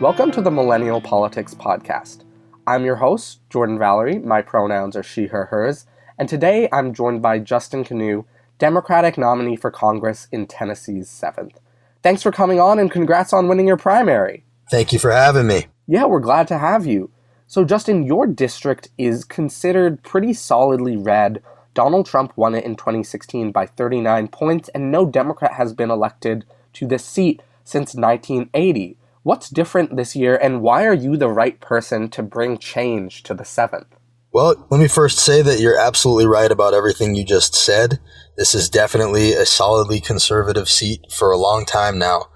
Welcome to the Millennial Politics Podcast. I'm your host, Jordan Valerie. My pronouns are she, her, hers. And today I'm joined by Justin Kanew, Democratic nominee for Congress in Tennessee's 7th. Thanks for coming on and congrats on winning your primary. Thank you for having me. Yeah, we're glad to have you. So, Justin, your district is considered pretty solidly red. Donald Trump won it in 2016 by 39 points, and no Democrat has been elected to this seat since 1980. What's different this year, and why are you the right person to bring change to the seventh? Well, let me first say that you're absolutely right about everything you just said. This is definitely a solidly conservative seat for a long time now.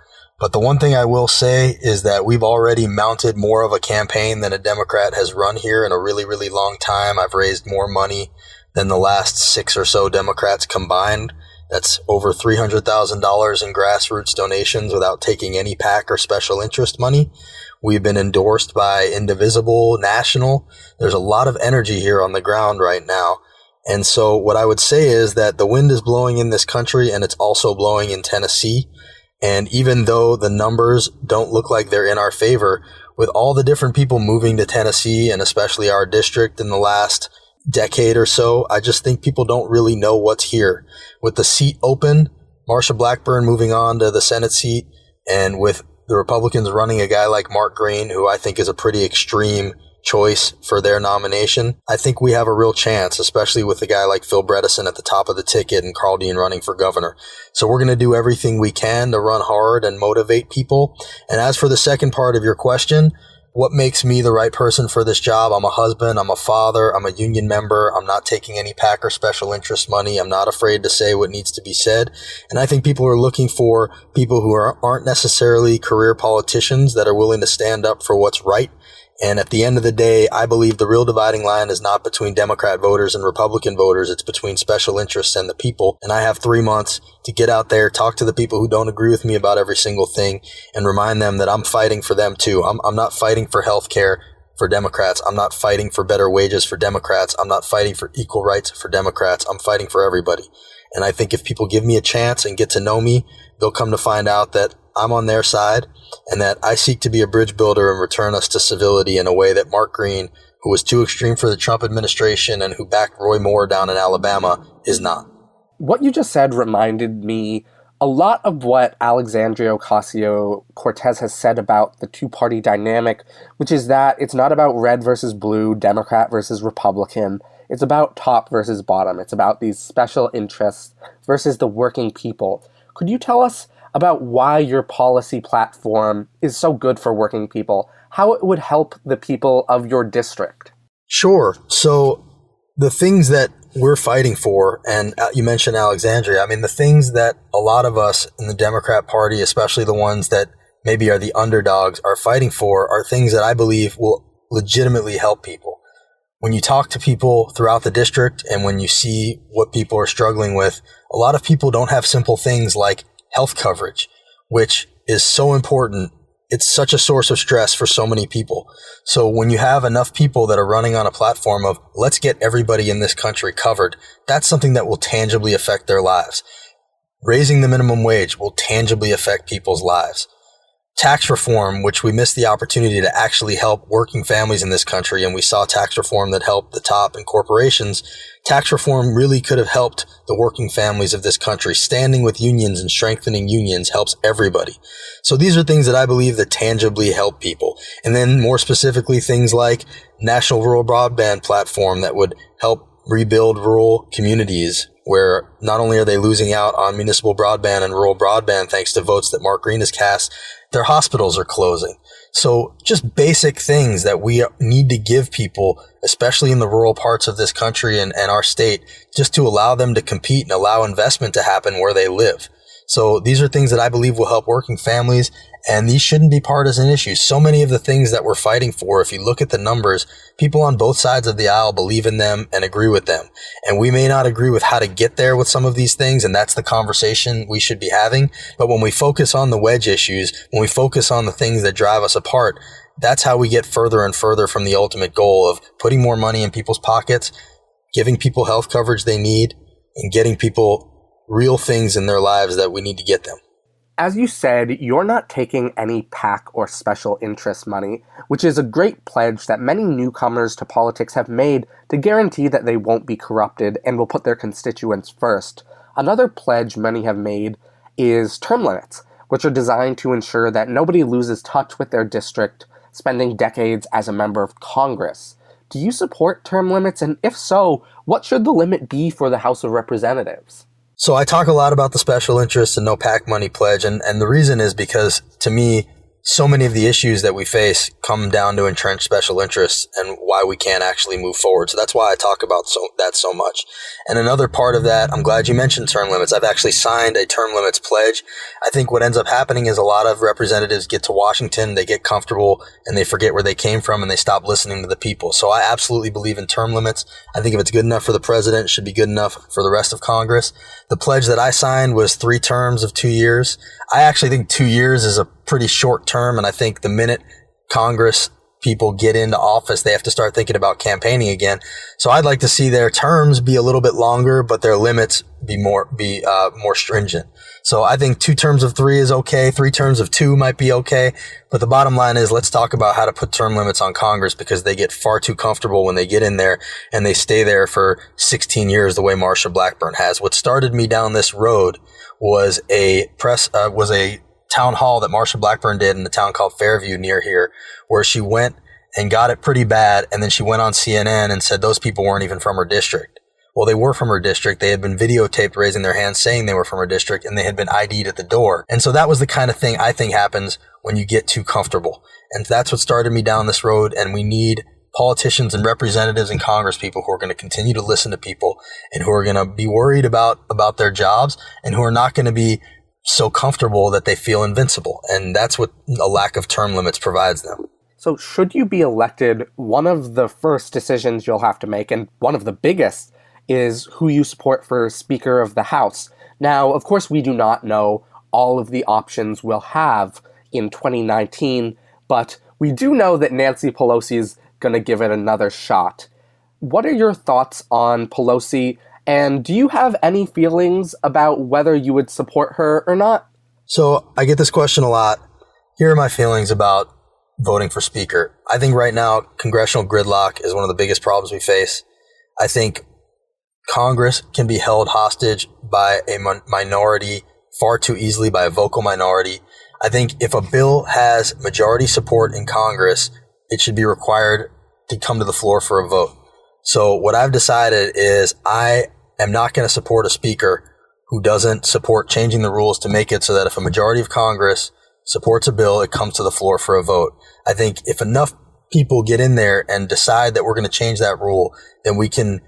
But the one thing I will say is that we've already mounted more of a campaign than a Democrat has run here in a really, really long time. I've raised more money than the last six or so Democrats combined. That's over $300,000 in grassroots donations without taking any PAC or special interest money. We've been endorsed by Indivisible National. There's a lot of energy here on the ground right now. And so what I would say is that the wind is blowing in this country and it's also blowing in Tennessee. And even though the numbers don't look like they're in our favor, with all the different people moving to Tennessee and especially our district in the last decade or so, I just think people don't really know what's here. With the seat open, Marsha Blackburn moving on to the Senate seat, and with the Republicans running a guy like Mark Green, who I think is a pretty extreme choice for their nomination, I think we have a real chance, especially with a guy like Phil Bredesen at the top of the ticket and Karl Dean running for governor. So we're going to do everything we can to run hard and motivate people. And as for the second part of your question, what makes me the right person for this job. I'm a husband. I'm a father. I'm a union member. I'm not taking any PAC or special interest money. I'm not afraid to say what needs to be said. And I think people are looking for people who are, aren't necessarily career politicians that are willing to stand up for what's right and at the end of the day, I believe the real dividing line is not between Democrat voters and Republican voters. It's between special interests and the people. And I have three months to get out there, talk to the people who don't agree with me about every single thing and remind them that I'm fighting for them too. I'm, I'm not fighting for health care for Democrats. I'm not fighting for better wages for Democrats. I'm not fighting for equal rights for Democrats. I'm fighting for everybody. And I think if people give me a chance and get to know me, they'll come to find out that I'm on their side and that I seek to be a bridge builder and return us to civility in a way that Mark Green, who was too extreme for the Trump administration and who backed Roy Moore down in Alabama, is not. What you just said reminded me a lot of what Alexandria Ocasio Cortez has said about the two party dynamic, which is that it's not about red versus blue, Democrat versus Republican. It's about top versus bottom. It's about these special interests versus the working people. Could you tell us about why your policy platform is so good for working people, how it would help the people of your district. Sure. So the things that we're fighting for, and uh, you mentioned Alexandria, I mean, the things that a lot of us in the Democrat Party, especially the ones that maybe are the underdogs, are fighting for are things that I believe will legitimately help people. When you talk to people throughout the district and when you see what people are struggling with, a lot of people don't have simple things like health coverage, which is so important. It's such a source of stress for so many people. So when you have enough people that are running on a platform of let's get everybody in this country covered, that's something that will tangibly affect their lives. Raising the minimum wage will tangibly affect people's lives tax reform, which we missed the opportunity to actually help working families in this country, and we saw tax reform that helped the top and corporations. Tax reform really could have helped the working families of this country. Standing with unions and strengthening unions helps everybody. So these are things that I believe that tangibly help people. And then more specifically, things like national rural broadband platform that would help rebuild rural communities where not only are they losing out on municipal broadband and rural broadband thanks to votes that Mark Green has cast, Their hospitals are closing. So just basic things that we need to give people, especially in the rural parts of this country and, and our state, just to allow them to compete and allow investment to happen where they live. So these are things that I believe will help working families, and these shouldn't be partisan issues. So many of the things that we're fighting for, if you look at the numbers, people on both sides of the aisle believe in them and agree with them. And we may not agree with how to get there with some of these things, and that's the conversation we should be having. But when we focus on the wedge issues, when we focus on the things that drive us apart, that's how we get further and further from the ultimate goal of putting more money in people's pockets, giving people health coverage they need, and getting people real things in their lives that we need to get them. As you said, you're not taking any PAC or special interest money, which is a great pledge that many newcomers to politics have made to guarantee that they won't be corrupted and will put their constituents first. Another pledge many have made is term limits, which are designed to ensure that nobody loses touch with their district, spending decades as a member of Congress. Do you support term limits? And if so, what should the limit be for the House of Representatives? So I talk a lot about the special interest and no PAC money pledge, and, and the reason is because to me, so many of the issues that we face come down to entrenched special interests and why we can't actually move forward. So that's why I talk about so, that so much. And another part of that, I'm glad you mentioned term limits. I've actually signed a term limits pledge. I think what ends up happening is a lot of representatives get to Washington, they get comfortable, and they forget where they came from and they stop listening to the people. So I absolutely believe in term limits. I think if it's good enough for the president, it should be good enough for the rest of Congress. The pledge that I signed was three terms of two years. I actually think two years is a pretty short term. And I think the minute Congress people get into office, they have to start thinking about campaigning again. So I'd like to see their terms be a little bit longer, but their limits be more be uh, more stringent. So I think two terms of three is okay. Three terms of two might be okay. But the bottom line is let's talk about how to put term limits on Congress because they get far too comfortable when they get in there and they stay there for 16 years the way Marsha Blackburn has. What started me down this road was a press uh, was a town hall that Marsha Blackburn did in the town called Fairview near here, where she went and got it pretty bad. And then she went on CNN and said those people weren't even from her district. Well, they were from her district. They had been videotaped raising their hands saying they were from her district and they had been ID'd at the door. And so that was the kind of thing I think happens when you get too comfortable. And that's what started me down this road. And we need politicians and representatives and congress people who are going to continue to listen to people and who are going to be worried about, about their jobs and who are not going to be so comfortable that they feel invincible. And that's what a lack of term limits provides them. So, should you be elected, one of the first decisions you'll have to make, and one of the biggest, is who you support for Speaker of the House. Now, of course, we do not know all of the options we'll have in 2019, but we do know that Nancy Pelosi is going to give it another shot. What are your thoughts on Pelosi and do you have any feelings about whether you would support her or not? So I get this question a lot. Here are my feelings about voting for Speaker. I think right now, congressional gridlock is one of the biggest problems we face. I think Congress can be held hostage by a minority far too easily, by a vocal minority. I think if a bill has majority support in Congress, it should be required to come to the floor for a vote. So what I've decided is I am not going to support a speaker who doesn't support changing the rules to make it so that if a majority of Congress supports a bill, it comes to the floor for a vote. I think if enough people get in there and decide that we're going to change that rule, then we can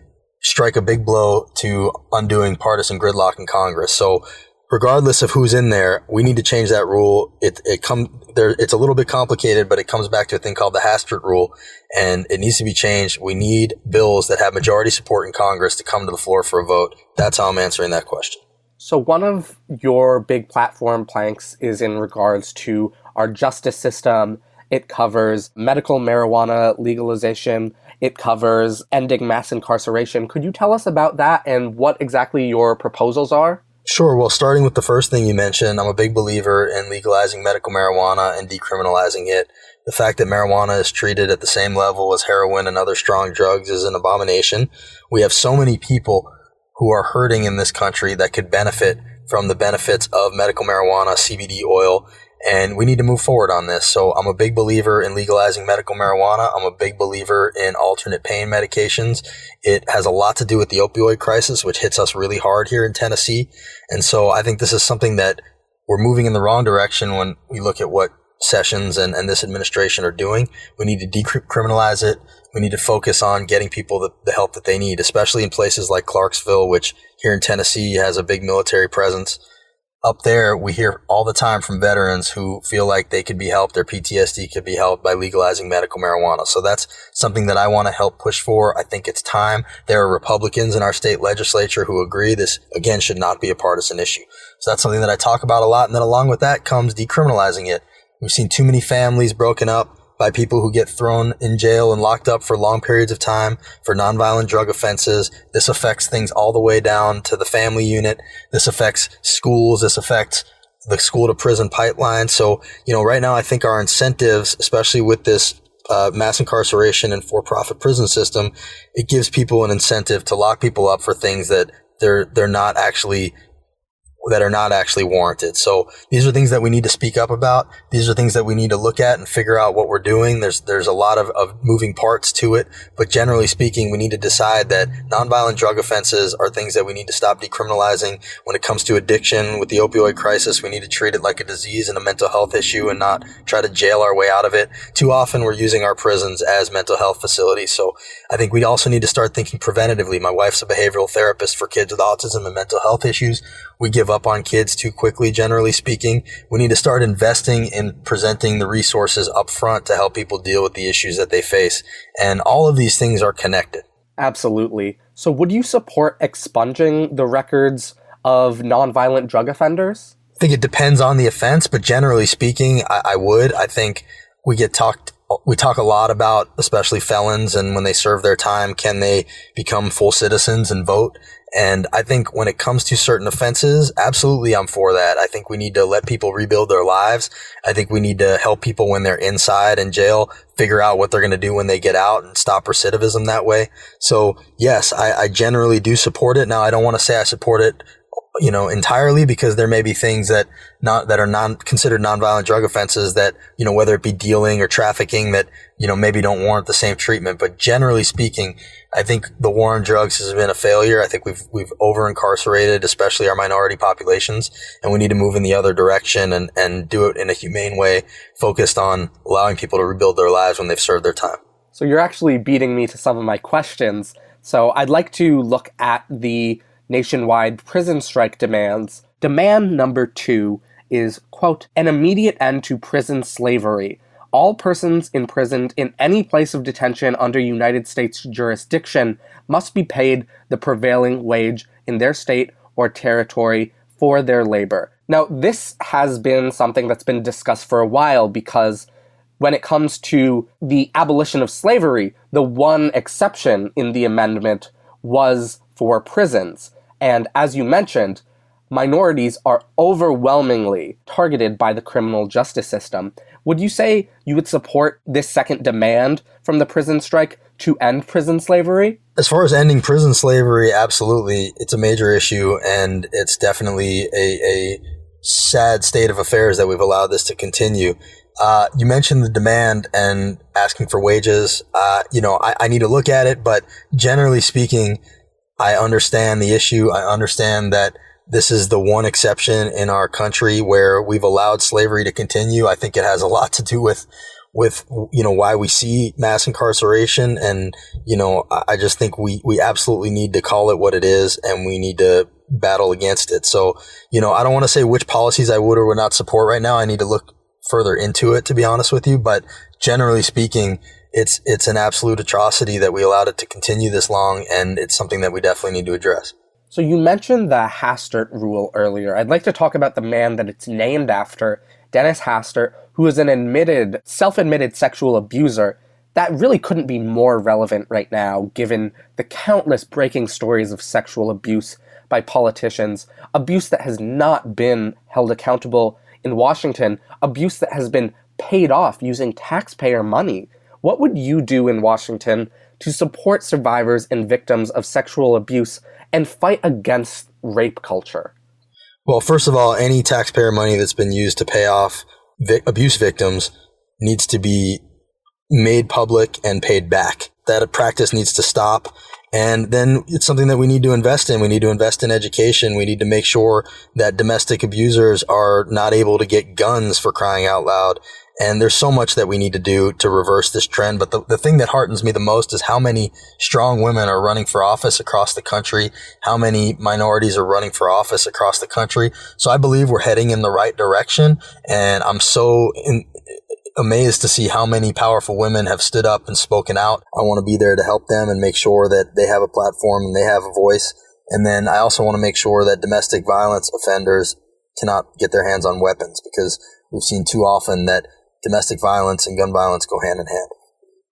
strike a big blow to undoing partisan gridlock in Congress. So regardless of who's in there, we need to change that rule. It it come there. It's a little bit complicated, but it comes back to a thing called the Hastert rule, and it needs to be changed. We need bills that have majority support in Congress to come to the floor for a vote. That's how I'm answering that question. So one of your big platform planks is in regards to our justice system. It covers medical marijuana legalization. It covers ending mass incarceration. Could you tell us about that and what exactly your proposals are? Sure. Well, starting with the first thing you mentioned, I'm a big believer in legalizing medical marijuana and decriminalizing it. The fact that marijuana is treated at the same level as heroin and other strong drugs is an abomination. We have so many people who are hurting in this country that could benefit from the benefits of medical marijuana, CBD oil, and we need to move forward on this. So I'm a big believer in legalizing medical marijuana. I'm a big believer in alternate pain medications. It has a lot to do with the opioid crisis, which hits us really hard here in Tennessee. And so I think this is something that we're moving in the wrong direction when we look at what sessions and, and this administration are doing. We need to decriminalize it. We need to focus on getting people the, the help that they need, especially in places like Clarksville, which here in Tennessee has a big military presence up there, we hear all the time from veterans who feel like they could be helped, their PTSD could be helped by legalizing medical marijuana. So that's something that I want to help push for. I think it's time. There are Republicans in our state legislature who agree this, again, should not be a partisan issue. So that's something that I talk about a lot. And then along with that comes decriminalizing it. We've seen too many families broken up by people who get thrown in jail and locked up for long periods of time for nonviolent drug offenses. This affects things all the way down to the family unit. This affects schools. This affects the school to prison pipeline. So, you know, right now I think our incentives, especially with this uh, mass incarceration and for-profit prison system, it gives people an incentive to lock people up for things that they're they're not actually that are not actually warranted. So these are things that we need to speak up about. These are things that we need to look at and figure out what we're doing. There's there's a lot of, of moving parts to it, but generally speaking, we need to decide that nonviolent drug offenses are things that we need to stop decriminalizing. When it comes to addiction with the opioid crisis, we need to treat it like a disease and a mental health issue and not try to jail our way out of it. Too often we're using our prisons as mental health facilities. So I think we also need to start thinking preventatively. My wife's a behavioral therapist for kids with autism and mental health issues. We give up on kids too quickly, generally speaking. We need to start investing in presenting the resources up front to help people deal with the issues that they face. And all of these things are connected. Absolutely. So, would you support expunging the records of nonviolent drug offenders? I think it depends on the offense, but generally speaking, I, I would. I think we get talked we talk a lot about especially felons and when they serve their time can they become full citizens and vote and I think when it comes to certain offenses, absolutely I'm for that. I think we need to let people rebuild their lives. I think we need to help people when they're inside in jail figure out what they're going to do when they get out and stop recidivism that way. So yes, I, I generally do support it. Now I don't want to say I support it you know, entirely because there may be things that not, that are non, considered nonviolent drug offenses that, you know, whether it be dealing or trafficking that, you know, maybe don't warrant the same treatment. But generally speaking, I think the war on drugs has been a failure. I think we've, we've over incarcerated, especially our minority populations, and we need to move in the other direction and, and do it in a humane way, focused on allowing people to rebuild their lives when they've served their time. So you're actually beating me to some of my questions. So I'd like to look at the nationwide prison strike demands, demand number two is, quote, an immediate end to prison slavery. All persons imprisoned in any place of detention under United States jurisdiction must be paid the prevailing wage in their state or territory for their labor. Now, this has been something that's been discussed for a while because when it comes to the abolition of slavery, the one exception in the amendment was for prisons. And as you mentioned, minorities are overwhelmingly targeted by the criminal justice system. Would you say you would support this second demand from the prison strike to end prison slavery? As far as ending prison slavery, absolutely. It's a major issue, and it's definitely a, a sad state of affairs that we've allowed this to continue. Uh, you mentioned the demand and asking for wages. Uh, you know, I, I need to look at it, but generally speaking, I understand the issue. I understand that this is the one exception in our country where we've allowed slavery to continue. I think it has a lot to do with with you know why we see mass incarceration and you know I just think we we absolutely need to call it what it is and we need to battle against it. So, you know, I don't want to say which policies I would or would not support right now. I need to look further into it to be honest with you, but generally speaking, it's it's an absolute atrocity that we allowed it to continue this long, and it's something that we definitely need to address. So you mentioned the Hastert rule earlier. I'd like to talk about the man that it's named after, Dennis Hastert, who is an admitted, self-admitted sexual abuser. That really couldn't be more relevant right now, given the countless breaking stories of sexual abuse by politicians, abuse that has not been held accountable in Washington, abuse that has been paid off using taxpayer money. What would you do in Washington to support survivors and victims of sexual abuse and fight against rape culture? Well, first of all, any taxpayer money that's been used to pay off abuse victims needs to be made public and paid back. That practice needs to stop. And then it's something that we need to invest in. We need to invest in education. We need to make sure that domestic abusers are not able to get guns for crying out loud And there's so much that we need to do to reverse this trend. But the, the thing that heartens me the most is how many strong women are running for office across the country, how many minorities are running for office across the country. So I believe we're heading in the right direction. And I'm so in, amazed to see how many powerful women have stood up and spoken out. I want to be there to help them and make sure that they have a platform and they have a voice. And then I also want to make sure that domestic violence offenders cannot get their hands on weapons because we've seen too often that domestic violence and gun violence go hand in hand.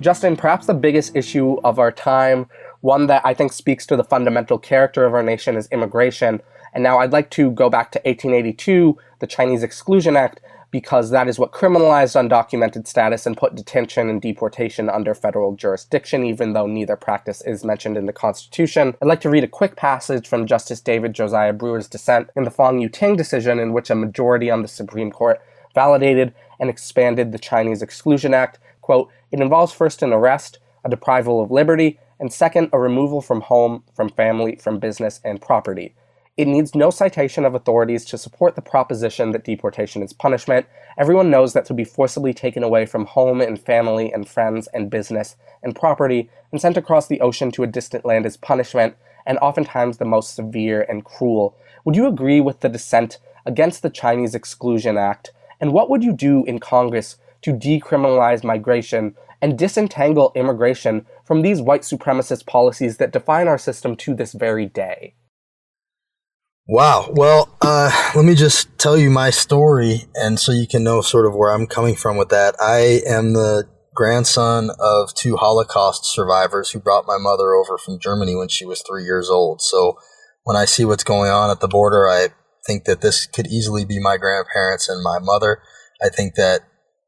Justin, perhaps the biggest issue of our time, one that I think speaks to the fundamental character of our nation, is immigration. And now I'd like to go back to 1882, the Chinese Exclusion Act, because that is what criminalized undocumented status and put detention and deportation under federal jurisdiction, even though neither practice is mentioned in the Constitution. I'd like to read a quick passage from Justice David Josiah Brewer's dissent in the Fong Yue-ting decision, in which a majority on the Supreme Court validated and expanded the Chinese Exclusion Act. Quote, it involves first an arrest, a deprival of liberty, and second, a removal from home, from family, from business, and property. It needs no citation of authorities to support the proposition that deportation is punishment. Everyone knows that to be forcibly taken away from home and family and friends and business and property and sent across the ocean to a distant land is punishment, and oftentimes the most severe and cruel. Would you agree with the dissent against the Chinese Exclusion Act? And what would you do in Congress to decriminalize migration and disentangle immigration from these white supremacist policies that define our system to this very day. Wow. Well, uh, let me just tell you my story, and so you can know sort of where I'm coming from with that. I am the grandson of two Holocaust survivors who brought my mother over from Germany when she was three years old. So when I see what's going on at the border, I think that this could easily be my grandparents and my mother. I think that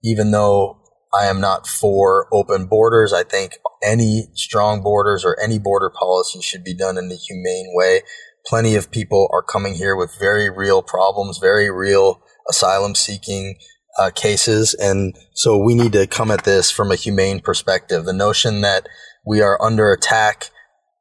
even though I am not for open borders, I think any strong borders or any border policy should be done in a humane way. Plenty of people are coming here with very real problems, very real asylum seeking uh, cases. And so we need to come at this from a humane perspective. The notion that we are under attack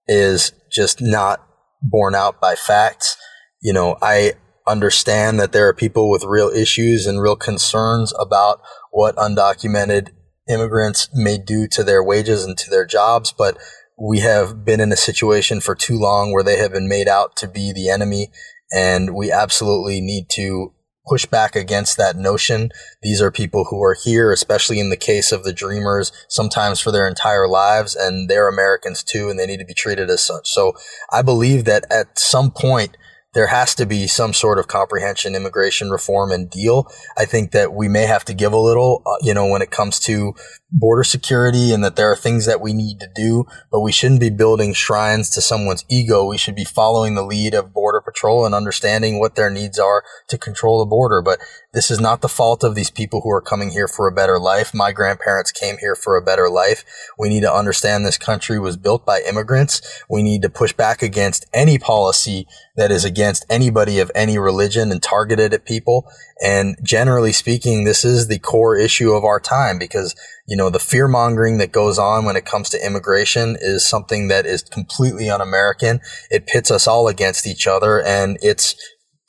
is just not borne out by facts. You know, I understand that there are people with real issues and real concerns about what undocumented immigrants may do to their wages and to their jobs, but we have been in a situation for too long where they have been made out to be the enemy, and we absolutely need to push back against that notion. These are people who are here, especially in the case of the dreamers, sometimes for their entire lives, and they're Americans too, and they need to be treated as such. So I believe that at some point, there has to be some sort of comprehension, immigration reform and deal. I think that we may have to give a little, uh, you know, when it comes to border security and that there are things that we need to do, but we shouldn't be building shrines to someone's ego. We should be following the lead of border patrol and understanding what their needs are to control the border. But This is not the fault of these people who are coming here for a better life. My grandparents came here for a better life. We need to understand this country was built by immigrants. We need to push back against any policy that is against anybody of any religion and targeted at people. And generally speaking, this is the core issue of our time because, you know, the fear mongering that goes on when it comes to immigration is something that is completely un-American. It pits us all against each other and it's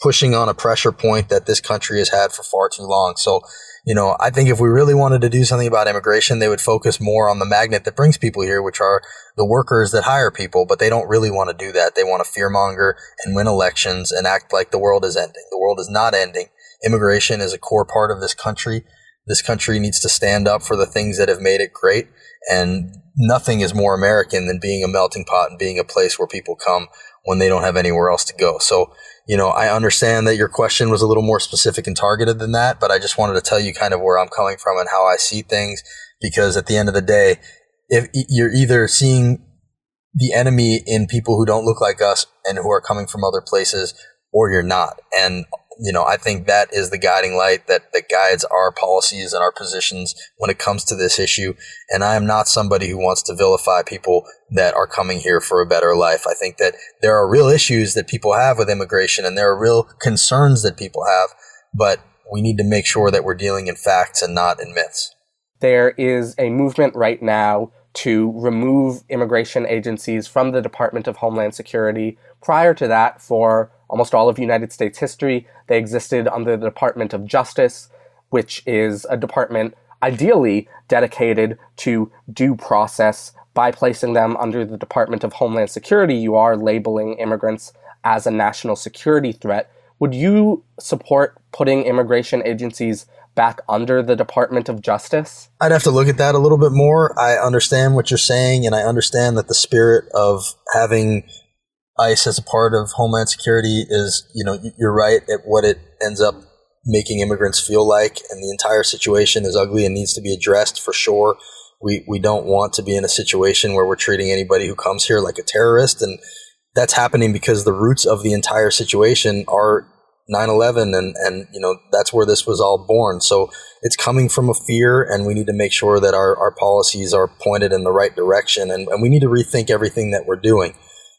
pushing on a pressure point that this country has had for far too long. So, you know, I think if we really wanted to do something about immigration, they would focus more on the magnet that brings people here, which are the workers that hire people, but they don't really want to do that. They want to fearmonger and win elections and act like the world is ending. The world is not ending. Immigration is a core part of this country. This country needs to stand up for the things that have made it great. And nothing is more American than being a melting pot and being a place where people come when they don't have anywhere else to go. So, you know, I understand that your question was a little more specific and targeted than that, but I just wanted to tell you kind of where I'm coming from and how I see things. Because at the end of the day, if you're either seeing the enemy in people who don't look like us and who are coming from other places, or you're not. And you know, I think that is the guiding light that, that guides our policies and our positions when it comes to this issue. And I am not somebody who wants to vilify people that are coming here for a better life. I think that there are real issues that people have with immigration and there are real concerns that people have, but we need to make sure that we're dealing in facts and not in myths. There is a movement right now to remove immigration agencies from the Department of Homeland Security. Prior to that, for almost all of United States history. They existed under the Department of Justice, which is a department ideally dedicated to due process. By placing them under the Department of Homeland Security, you are labeling immigrants as a national security threat. Would you support putting immigration agencies back under the Department of Justice? I'd have to look at that a little bit more. I understand what you're saying, and I understand that the spirit of having ICE as a part of Homeland Security is, you know, you're right at what it ends up making immigrants feel like, and the entire situation is ugly and needs to be addressed for sure. We we don't want to be in a situation where we're treating anybody who comes here like a terrorist, and that's happening because the roots of the entire situation are 9/11, and and you know that's where this was all born. So it's coming from a fear, and we need to make sure that our our policies are pointed in the right direction, and, and we need to rethink everything that we're doing.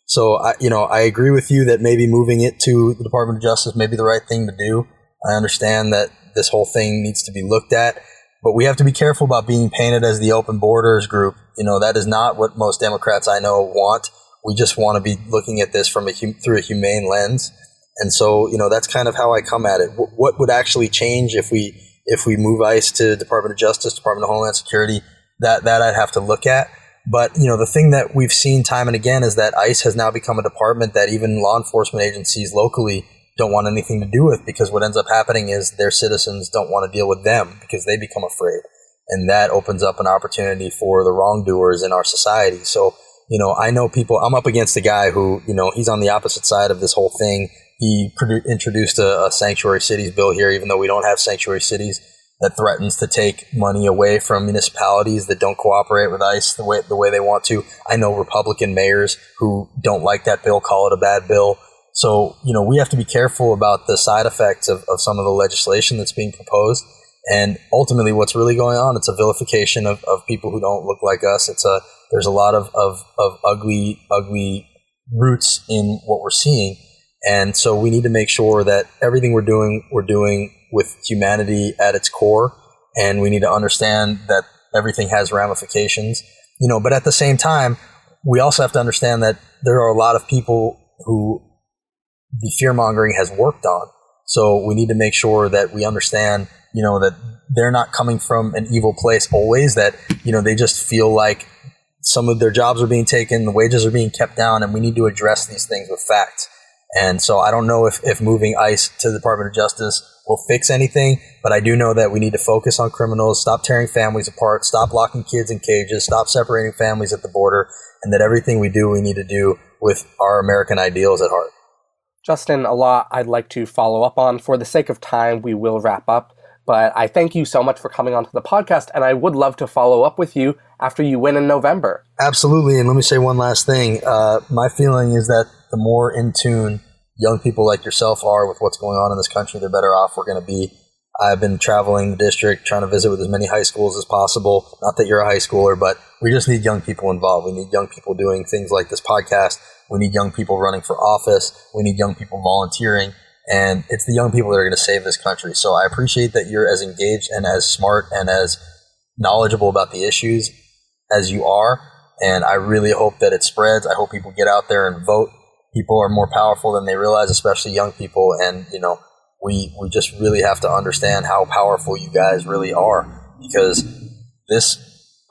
So I, you know, I agree with you that maybe moving it to the Department of Justice may be the right thing to do. I understand that this whole thing needs to be looked at, but we have to be careful about being painted as the open borders group. You know, that is not what most Democrats I know want. We just want to be looking at this from a through a humane lens. And so, you know, that's kind of how I come at it. What would actually change if we if we move ICE to Department of Justice, Department of Homeland Security? That that I'd have to look at. But you know, the thing that we've seen time and again is that ICE has now become a department that even law enforcement agencies locally don't want anything to do with because what ends up happening is their citizens don't want to deal with them because they become afraid. And that opens up an opportunity for the wrongdoers in our society. So, you know, I know people, I'm up against a guy who, you know, he's on the opposite side of this whole thing. He produ- introduced a, a sanctuary cities bill here, even though we don't have sanctuary cities that threatens to take money away from municipalities that don't cooperate with ICE the way the way they want to. I know Republican mayors who don't like that bill, call it a bad bill. So, you know, we have to be careful about the side effects of, of some of the legislation that's being proposed. And ultimately what's really going on, it's a vilification of, of people who don't look like us. It's a there's a lot of, of, of ugly, ugly roots in what we're seeing. And so we need to make sure that everything we're doing, we're doing with humanity at its core, and we need to understand that everything has ramifications. You know, but at the same time, we also have to understand that there are a lot of people who the fear mongering has worked on. So we need to make sure that we understand, you know, that they're not coming from an evil place always, that, you know, they just feel like some of their jobs are being taken, the wages are being kept down, and we need to address these things with facts. And so I don't know if, if moving ICE to the Department of Justice will fix anything, but I do know that we need to focus on criminals, stop tearing families apart, stop locking kids in cages, stop separating families at the border, and that everything we do, we need to do with our American ideals at heart. Justin, a lot I'd like to follow up on. For the sake of time, we will wrap up. But I thank you so much for coming onto the podcast, and I would love to follow up with you after you win in November. Absolutely. And let me say one last thing. Uh, my feeling is that the more in tune young people like yourself are with what's going on in this country, the better off we're going to be. I've been traveling the district, trying to visit with as many high schools as possible. Not that you're a high schooler, but we just need young people involved. We need young people doing things like this podcast. We need young people running for office. We need young people volunteering. And it's the young people that are going to save this country. So I appreciate that you're as engaged and as smart and as knowledgeable about the issues as you are. And I really hope that it spreads. I hope people get out there and vote. People are more powerful than they realize, especially young people. And, you know, we, we just really have to understand how powerful you guys really are because this,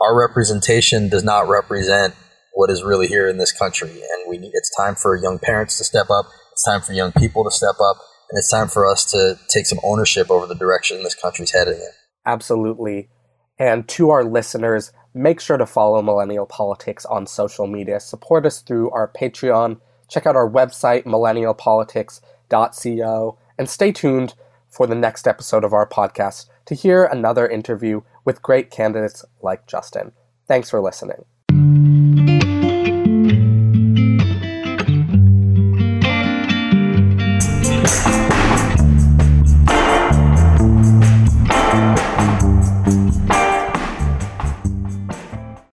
our representation does not represent what is really here in this country. And we need, it's time for young parents to step up. It's time for young people to step up. And it's time for us to take some ownership over the direction this country's heading in. Absolutely. And to our listeners, make sure to follow Millennial Politics on social media. Support us through our Patreon. Check out our website, millennialpolitics.co, and stay tuned for the next episode of our podcast to hear another interview with great candidates like Justin. Thanks for listening.